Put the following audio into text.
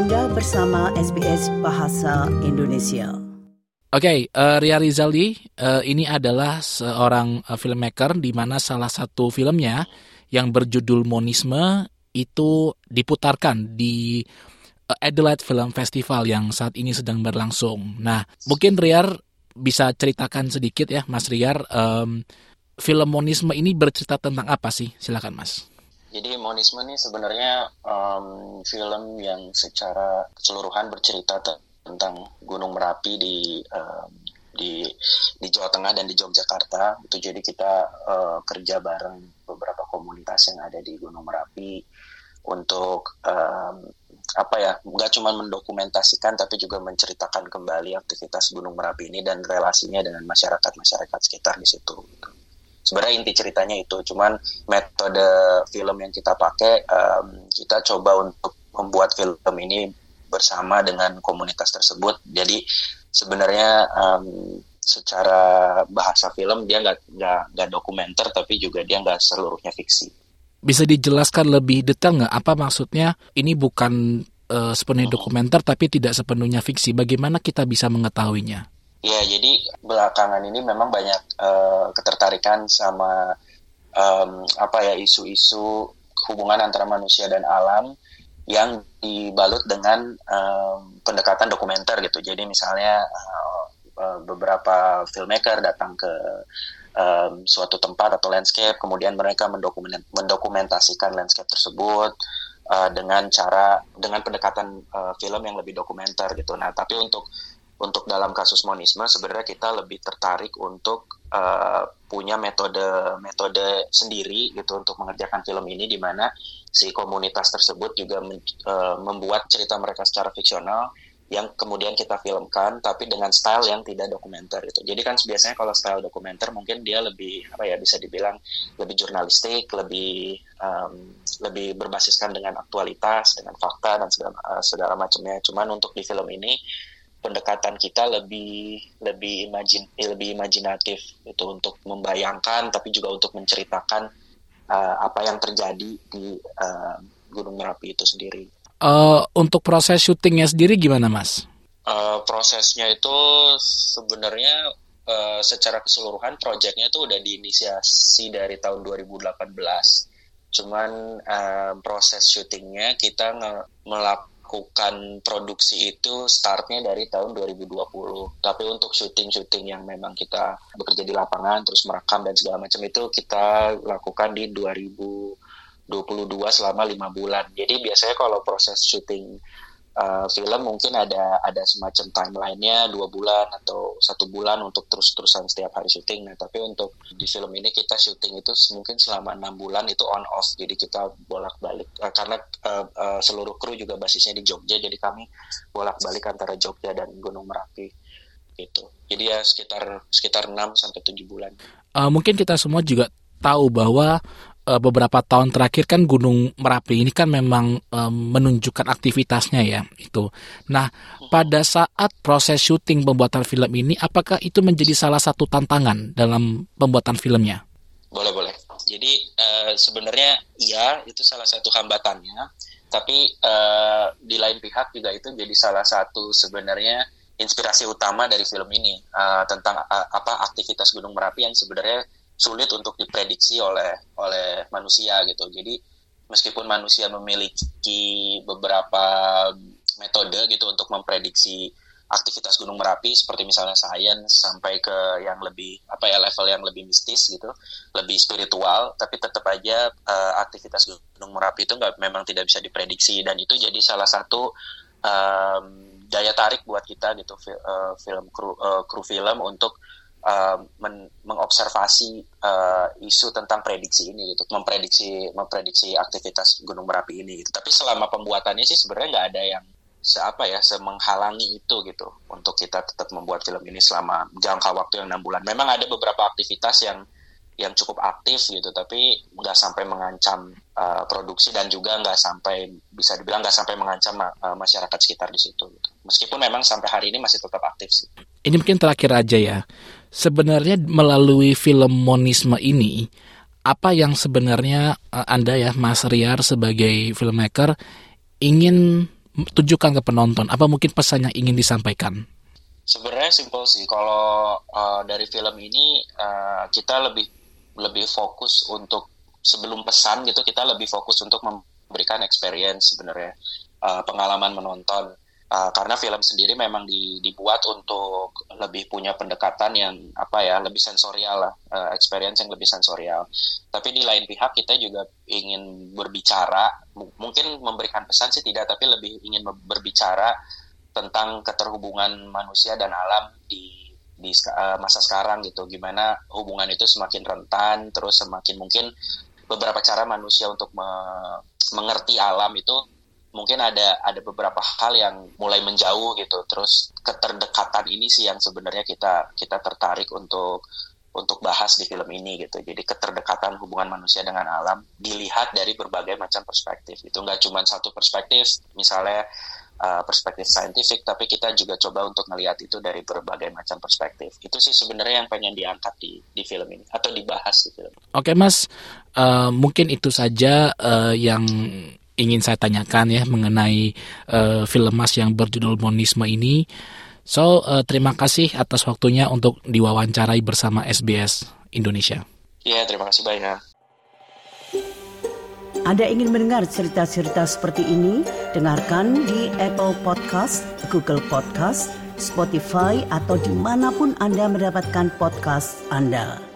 Anda bersama SBS Bahasa Indonesia. Oke, okay, uh, Ria Rizali uh, ini adalah seorang uh, filmmaker di mana salah satu filmnya yang berjudul Monisme itu diputarkan di Adelaide Film Festival yang saat ini sedang berlangsung. Nah, mungkin Riar bisa ceritakan sedikit ya, Mas Riar, um, film Monisme ini bercerita tentang apa sih? Silakan, Mas. Jadi Monisme ini sebenarnya um, film yang secara keseluruhan bercerita tentang Gunung Merapi di um, di di Jawa Tengah dan di Yogyakarta. Itu jadi kita uh, kerja bareng beberapa komunitas yang ada di Gunung Merapi untuk um, apa ya nggak cuma mendokumentasikan tapi juga menceritakan kembali aktivitas Gunung Merapi ini dan relasinya dengan masyarakat masyarakat sekitar di situ. Gitu sebenarnya inti ceritanya itu cuman metode film yang kita pakai um, kita coba untuk membuat film ini bersama dengan komunitas tersebut. Jadi sebenarnya um, secara bahasa film dia nggak nggak nggak dokumenter tapi juga dia nggak seluruhnya fiksi. Bisa dijelaskan lebih detail nggak? Apa maksudnya? Ini bukan uh, sepenuhnya dokumenter tapi tidak sepenuhnya fiksi. Bagaimana kita bisa mengetahuinya Ya, jadi belakangan ini memang banyak uh, ketertarikan sama um, apa ya isu-isu hubungan antara manusia dan alam yang dibalut dengan um, pendekatan dokumenter gitu. Jadi misalnya uh, beberapa filmmaker datang ke um, suatu tempat atau landscape, kemudian mereka mendokument mendokumentasikan landscape tersebut dengan cara dengan pendekatan uh, film yang lebih dokumenter gitu. Nah, tapi untuk untuk dalam kasus monisme sebenarnya kita lebih tertarik untuk uh, punya metode metode sendiri gitu untuk mengerjakan film ini di mana si komunitas tersebut juga men, uh, membuat cerita mereka secara fiksional yang kemudian kita filmkan tapi dengan style yang tidak dokumenter itu. Jadi kan biasanya kalau style dokumenter mungkin dia lebih apa ya bisa dibilang lebih jurnalistik, lebih um, lebih berbasiskan dengan aktualitas, dengan fakta dan segala, uh, segala macamnya. Cuman untuk di film ini pendekatan kita lebih lebih imajin lebih imajinatif itu untuk membayangkan tapi juga untuk menceritakan uh, apa yang terjadi di uh, Gunung Merapi itu sendiri. Uh, untuk proses syutingnya sendiri gimana, Mas? Uh, prosesnya itu sebenarnya uh, secara keseluruhan proyeknya itu udah diinisiasi dari tahun 2018. Cuman uh, proses syutingnya kita melak melakukan produksi itu startnya dari tahun 2020. Tapi untuk syuting-syuting yang memang kita bekerja di lapangan, terus merekam dan segala macam itu kita lakukan di 2022 selama lima bulan. Jadi biasanya kalau proses syuting uh, film mungkin ada ada semacam timelinenya dua bulan atau satu bulan untuk terus-terusan setiap hari syuting. Nah tapi untuk di film ini kita syuting itu mungkin selama enam bulan itu on off. Jadi kita bolak-balik uh, karena uh, uh, seluruh kru juga basisnya di Jogja. Jadi kami bolak-balik antara Jogja dan Gunung Merapi gitu. Jadi ya sekitar sekitar 6 sampai tujuh bulan. Uh, mungkin kita semua juga tahu bahwa uh, beberapa tahun terakhir kan Gunung Merapi ini kan memang um, menunjukkan aktivitasnya ya itu. Nah, pada saat proses syuting pembuatan film ini apakah itu menjadi salah satu tantangan dalam pembuatan filmnya? Boleh, boleh. Jadi uh, sebenarnya iya itu salah satu hambatannya, tapi uh, di lain pihak juga itu jadi salah satu sebenarnya inspirasi utama dari film ini uh, tentang uh, apa aktivitas Gunung Merapi yang sebenarnya sulit untuk diprediksi oleh oleh manusia gitu. Jadi meskipun manusia memiliki beberapa metode gitu untuk memprediksi aktivitas Gunung Merapi seperti misalnya sains sampai ke yang lebih apa ya level yang lebih mistis gitu, lebih spiritual, tapi tetap aja uh, aktivitas Gunung Merapi itu nggak memang tidak bisa diprediksi dan itu jadi salah satu um, daya tarik buat kita gitu uh, film kru, uh, kru film untuk uh, men mengobservasi uh, isu tentang prediksi ini gitu, memprediksi memprediksi aktivitas Gunung Merapi ini gitu. Tapi selama pembuatannya sih sebenarnya nggak ada yang seapa ya semenghalangi itu gitu untuk kita tetap membuat film ini selama jangka waktu yang enam bulan. Memang ada beberapa aktivitas yang yang cukup aktif gitu, tapi nggak sampai mengancam uh, produksi dan juga nggak sampai bisa dibilang nggak sampai mengancam uh, masyarakat sekitar di situ. Gitu. Meskipun memang sampai hari ini masih tetap aktif sih. Ini mungkin terakhir aja ya sebenarnya melalui film monisme ini apa yang sebenarnya uh, Anda ya Mas Riar sebagai filmmaker ingin tunjukkan ke penonton? Apa mungkin pesan yang ingin disampaikan? Sebenarnya simpel sih. Kalau uh, dari film ini uh, kita lebih lebih fokus untuk sebelum pesan gitu kita lebih fokus untuk memberikan experience sebenarnya uh, pengalaman menonton. Uh, karena film sendiri memang di, dibuat untuk lebih punya pendekatan yang apa ya lebih sensorial lah uh, experience yang lebih sensorial. Tapi di lain pihak kita juga ingin berbicara mungkin memberikan pesan sih tidak tapi lebih ingin berbicara tentang keterhubungan manusia dan alam di di uh, masa sekarang gitu. Gimana hubungan itu semakin rentan terus semakin mungkin beberapa cara manusia untuk me mengerti alam itu mungkin ada ada beberapa hal yang mulai menjauh gitu. Terus keterdekatan ini sih yang sebenarnya kita kita tertarik untuk untuk bahas di film ini gitu. Jadi keterdekatan hubungan manusia dengan alam dilihat dari berbagai macam perspektif itu nggak cuma satu perspektif misalnya uh, perspektif saintifik tapi kita juga coba untuk melihat itu dari berbagai macam perspektif. Itu sih sebenarnya yang pengen diangkat di di film ini atau dibahas di film oke mas. Uh, mungkin itu saja uh, yang ingin saya tanyakan ya mengenai uh, film Mas yang berjudul Monisme ini. So, uh, terima kasih atas waktunya untuk diwawancarai bersama SBS Indonesia. Iya, terima kasih banyak. Anda ingin mendengar cerita-cerita seperti ini? Dengarkan di Apple Podcast, Google Podcast, Spotify, atau di mana pun Anda mendapatkan podcast Anda.